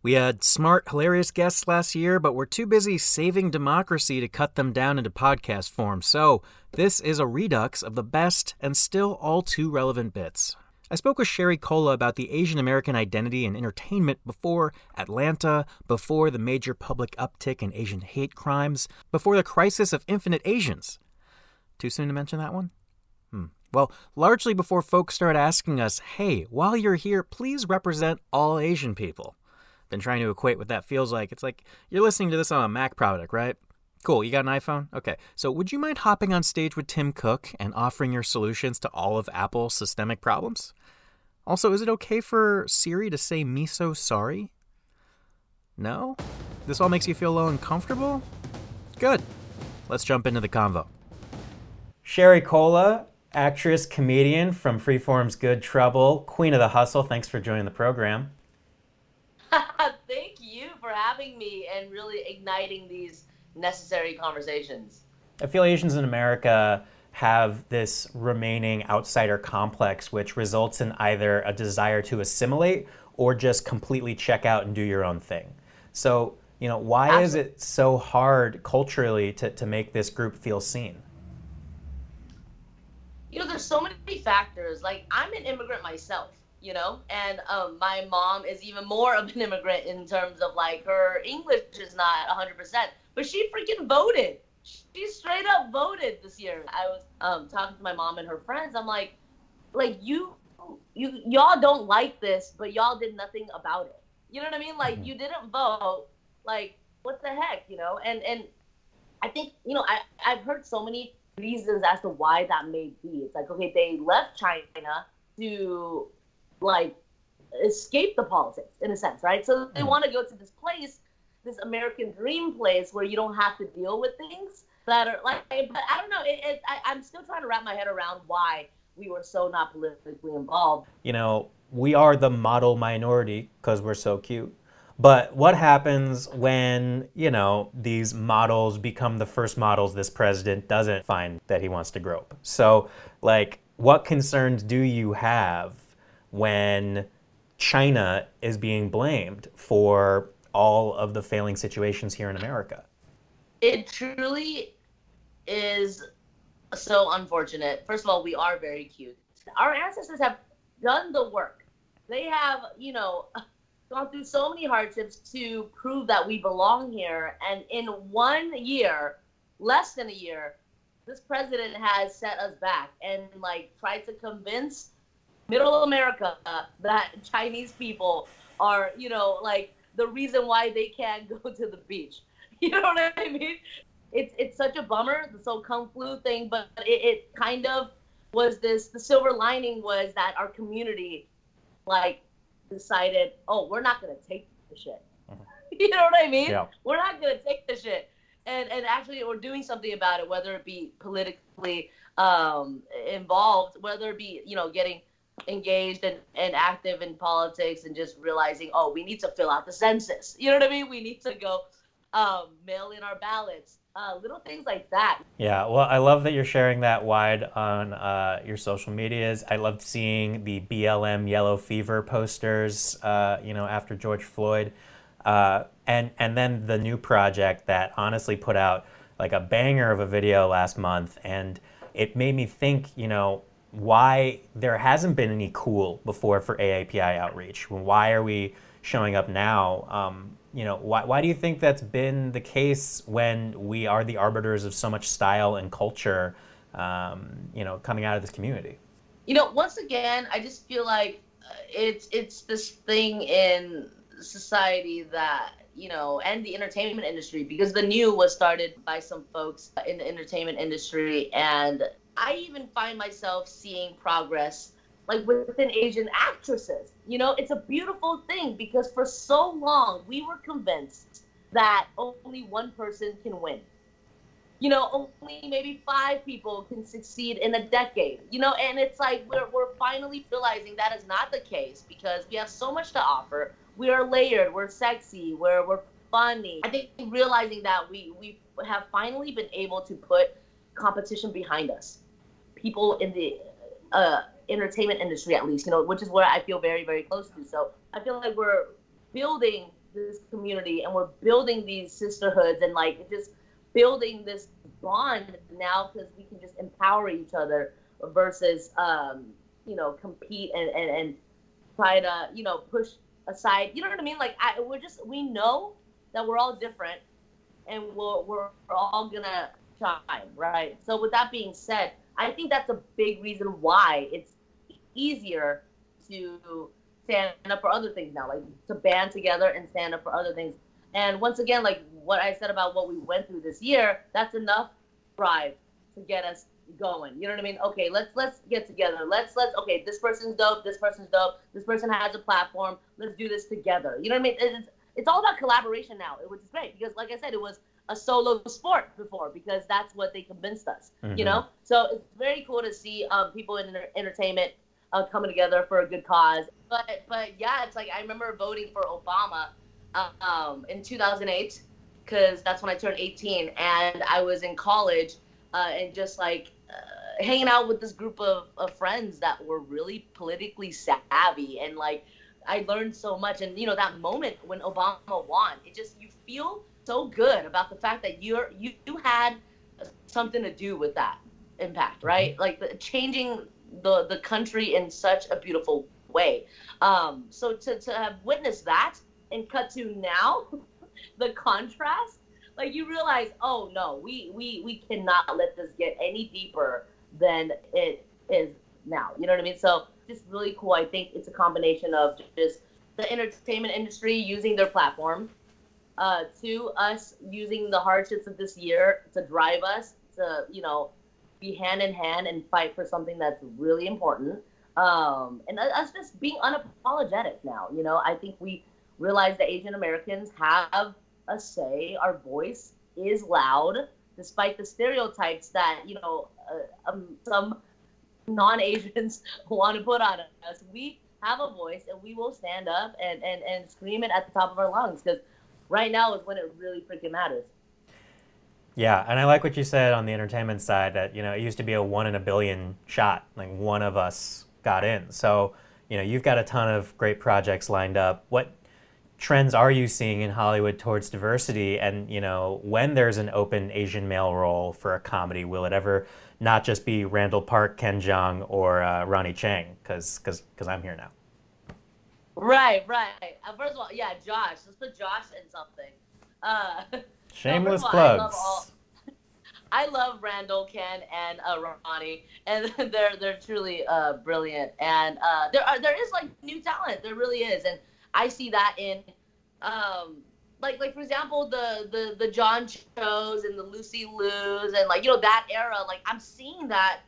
We had smart, hilarious guests last year, but we're too busy saving democracy to cut them down into podcast form. So, this is a redux of the best and still all too relevant bits. I spoke with Sherry Cola about the Asian American identity in entertainment before Atlanta, before the major public uptick in Asian hate crimes, before the crisis of infinite Asians. Too soon to mention that one? Hmm. Well, largely before folks started asking us, hey, while you're here, please represent all Asian people been trying to equate what that feels like. It's like you're listening to this on a Mac product, right? Cool, you got an iPhone? Okay. So, would you mind hopping on stage with Tim Cook and offering your solutions to all of Apple's systemic problems? Also, is it okay for Siri to say me so sorry? No? This all makes you feel a little uncomfortable? Good. Let's jump into the convo. Sherry Cola, actress, comedian from Freeform's Good Trouble, Queen of the Hustle. Thanks for joining the program. Thank you for having me and really igniting these necessary conversations. Asians in America have this remaining outsider complex, which results in either a desire to assimilate or just completely check out and do your own thing. So, you know, why Absolutely. is it so hard culturally to, to make this group feel seen? You know, there's so many factors. Like, I'm an immigrant myself you know? And um, my mom is even more of an immigrant in terms of like her english is not 100% but she freaking voted. She straight up voted this year. I was um, talking to my mom and her friends. I'm like like you you y'all don't like this but y'all did nothing about it. You know what i mean? Like mm-hmm. you didn't vote. Like what the heck you know? And and i think you know i i've heard so many reasons as to why that may be. It's like okay they left china to like escape the politics in a sense, right? So they mm. want to go to this place, this American dream place where you don't have to deal with things that are like. But I don't know. It, it, I, I'm still trying to wrap my head around why we were so not politically involved. You know, we are the model minority because we're so cute. But what happens when, you know, these models become the first models this president doesn't find that he wants to grope? So, like, what concerns do you have when China is being blamed for all of the failing situations here in America. It truly is so unfortunate. First of all, we are very cute. Our ancestors have done the work. They have, you know, gone through so many hardships to prove that we belong here. And in one year, less than a year, this president has set us back and like tried to convince middle America that Chinese people are, you know, like the reason why they can't go to the beach. You know what I mean? It's it's such a bummer, the so kung flu thing, but it, it kind of was this the silver lining was that our community like decided, oh, we're not gonna take the shit. Mm-hmm. you know what I mean? Yeah. We're not gonna take the shit. And and actually we're doing something about it, whether it be politically um, involved, whether it be, you know, getting engaged and, and active in politics and just realizing, oh, we need to fill out the census. You know what I mean? We need to go um, mail in our ballots. Uh, little things like that. Yeah, well, I love that you're sharing that wide on uh, your social medias. I loved seeing the BLM yellow fever posters, uh, you know, after George Floyd, uh, and and then the new project that honestly put out like a banger of a video last month, and it made me think, you know, why there hasn't been any cool before for AAPI outreach. Why are we showing up now? Um, you know, why, why do you think that's been the case when we are the arbiters of so much style and culture, um, you know, coming out of this community? You know, once again, I just feel like uh, it's it's this thing in society that you know, and the entertainment industry because the new was started by some folks in the entertainment industry and I even find myself seeing progress like within Asian actresses. You know, it's a beautiful thing because for so long we were convinced that only one person can win. You know, only maybe five people can succeed in a decade. You know, and it's like we're, we're finally realizing that is not the case because we have so much to offer. We are layered, we're sexy, we're, we're funny. I think realizing that we, we have finally been able to put competition behind us people in the uh, entertainment industry, at least, you know, which is where I feel very, very close to. So I feel like we're building this community and we're building these sisterhoods and like just building this bond now because we can just empower each other versus um, you know compete and, and and try to you know push aside you know what i mean like I, we're just we know that we're all different and we're, we're all gonna shine right so with that being said i think that's a big reason why it's easier to stand up for other things now like to band together and stand up for other things and once again like what i said about what we went through this year that's enough drive to get us going. You know what I mean? Okay, let's let's get together. Let's let's okay, this person's dope, this person's dope, this person has a platform. Let's do this together. You know what I mean? It's it's all about collaboration now, which is great because like I said, it was a solo sport before because that's what they convinced us. Mm-hmm. You know, so it's very cool to see um, people in entertainment uh, coming together for a good cause. But but yeah, it's like I remember voting for Obama um, in 2008 because that's when I turned 18 and I was in college uh, and just like uh, hanging out with this group of, of friends that were really politically savvy and like I learned so much and you know that moment when Obama won it just you feel so good about the fact that you're you, you had something to do with that impact right mm-hmm. like the, changing the the country in such a beautiful way um so to, to have witnessed that and cut to now the contrast like you realize, oh no, we we we cannot let this get any deeper than it is now. You know what I mean? So just really cool. I think it's a combination of just the entertainment industry using their platform, uh, to us using the hardships of this year to drive us to you know be hand in hand and fight for something that's really important. Um, and us just being unapologetic now. You know, I think we realize that Asian Americans have a say. Our voice is loud, despite the stereotypes that you know uh, um, some non-Asians want to put on us. We have a voice, and we will stand up and and and scream it at the top of our lungs because right now is when it really freaking matters. Yeah, and I like what you said on the entertainment side that you know it used to be a one in a billion shot, like one of us got in. So you know you've got a ton of great projects lined up. What trends are you seeing in Hollywood towards diversity? And you know, when there's an open Asian male role for a comedy, will it ever not just be Randall Park, Ken Jeong, or uh, Chang? Chieng? Because because I'm here now. Right, right. Uh, first of all, yeah, Josh. Let's put Josh in something. Uh, Shameless no, plugs. I love, all, I love Randall, Ken, and uh, Ronny, and they're they're truly uh, brilliant. And uh, there are there is like new talent. There really is, and I see that in um like like for example the the the John Cho's and the Lucy Liu's and like you know that era like I'm seeing that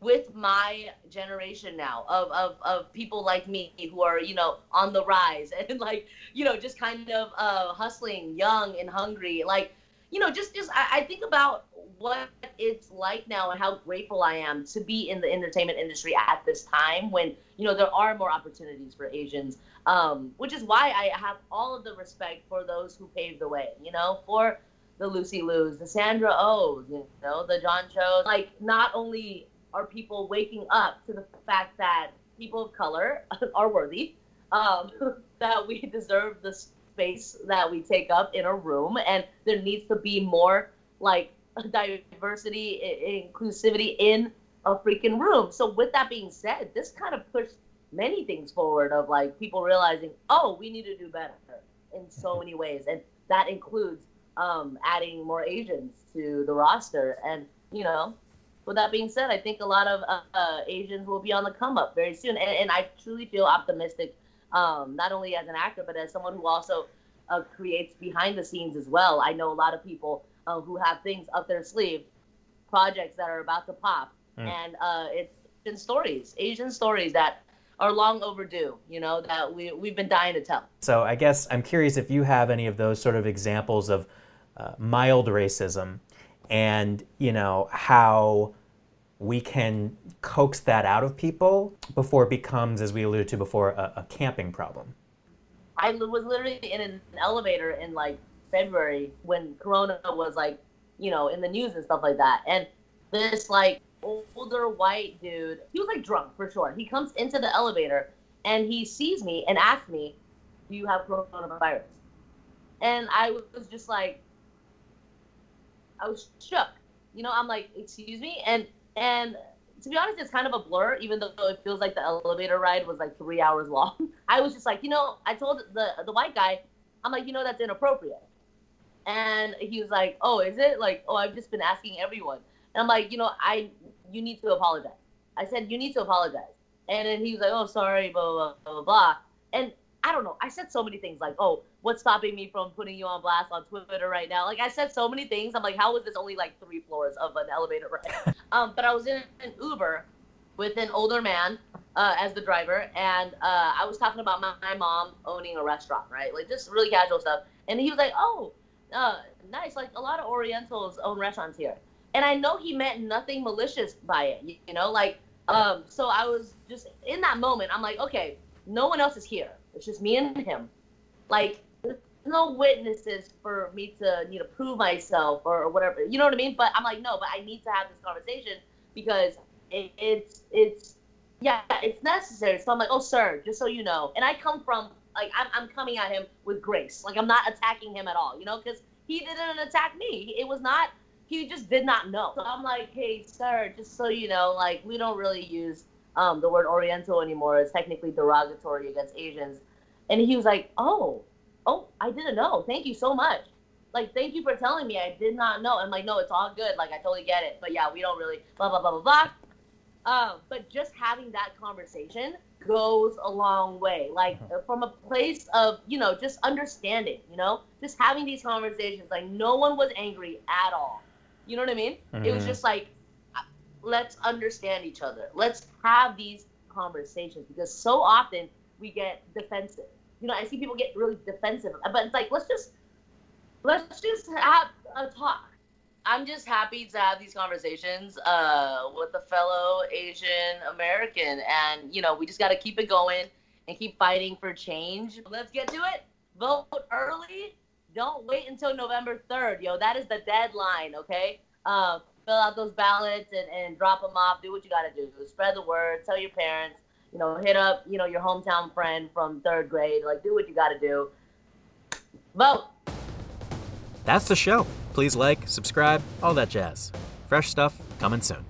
with my generation now of, of, of people like me who are you know on the rise and like you know just kind of uh, hustling young and hungry like you know just just I, I think about what it's like now and how grateful I am to be in the entertainment industry at this time when you know there are more opportunities for Asians um, which is why I have all of the respect for those who paved the way, you know, for the Lucy Liu's, the Sandra Oh's, you know, the John Cho's. Like, not only are people waking up to the fact that people of color are worthy, um, that we deserve the space that we take up in a room, and there needs to be more like diversity, inclusivity in a freaking room. So, with that being said, this kind of pushed many things forward of like people realizing, oh, we need to do better in so many ways, and that includes um, adding more Asians to the roster. And you know, with that being said, I think a lot of uh, Asians will be on the come up very soon, and, and I truly feel optimistic, um, not only as an actor but as someone who also uh, creates behind the scenes as well. I know a lot of people uh, who have things up their sleeve, projects that are about to pop, mm. and uh, it's Asian stories, Asian stories that are long overdue, you know, that we, we've been dying to tell. So I guess I'm curious if you have any of those sort of examples of uh, mild racism and, you know, how we can coax that out of people before it becomes, as we alluded to before, a, a camping problem. I was literally in an elevator in like February when Corona was like, you know, in the news and stuff like that. And this like older white dude. He was like drunk for sure. He comes into the elevator and he sees me and asks me, "Do you have coronavirus?" and I was just like, I was shook. You know, I'm like, excuse me, and and to be honest, it's kind of a blur, even though it feels like the elevator ride was like three hours long. I was just like, you know, I told the the white guy, I'm like, you know, that's inappropriate. And he was like, oh, is it? Like, oh, I've just been asking everyone. And I'm like, you know, I, you need to apologize. I said, you need to apologize. And then he was like, oh, sorry, blah, blah, blah, blah, blah. And I don't know. I said so many things like, oh, what's stopping me from putting you on blast on Twitter right now? Like, I said so many things. I'm like, how was this only like three floors of an elevator ride? um, but I was in an Uber with an older man uh, as the driver, and uh, I was talking about my, my, mom owning a restaurant, right? Like, just really casual stuff. And he was like, oh, uh, nice. Like, a lot of Orientals own restaurants here. And I know he meant nothing malicious by it, you, you know? Like, um, so I was just in that moment, I'm like, okay, no one else is here. It's just me and him. Like, there's no witnesses for me to need to prove myself or, or, whatever. You know what I mean? But I'm like, no, but I need to have this conversation because it, it's it's yeah, it's necessary. So I'm like, oh, sir, just so you know. And I come from like I'm I'm coming at him with grace. Like I'm not attacking him at all. You know, because he didn't attack me. It was not. He just did not know. So I'm like, hey, sir, just so you know, like we don't really use um, the word Oriental anymore. It's technically derogatory against Asians. And he was like, oh, oh, I didn't know. Thank you so much. Like, thank you for telling me. I did not know. I'm like, no, it's all good. Like, I totally get it. But yeah, we don't really blah blah blah blah blah. Um, but just having that conversation goes a long way. Like uh-huh. from a place of you know just understanding. You know, just having these conversations. Like no one was angry at all. You know what I mean? Mm-hmm. It was mm-hmm. just like, let's understand each other. Let's have these conversations because so often we get defensive. You know, I see people get really defensive, but it's like let's just let's just have a talk. I'm just happy to have these conversations uh, with a fellow Asian American, and you know, we just got to keep it going and keep fighting for change. Let's get to it. Vote early. Don't wait until November 3rd, yo. That is the deadline, okay? Uh, fill out those ballots and, and drop them off. Do what you got to do. Spread the word. Tell your parents you know, hit up, you know, your hometown friend from third grade. Like, do what you got to do. Vote. That's the show. Please like, subscribe, all that jazz. Fresh stuff coming soon.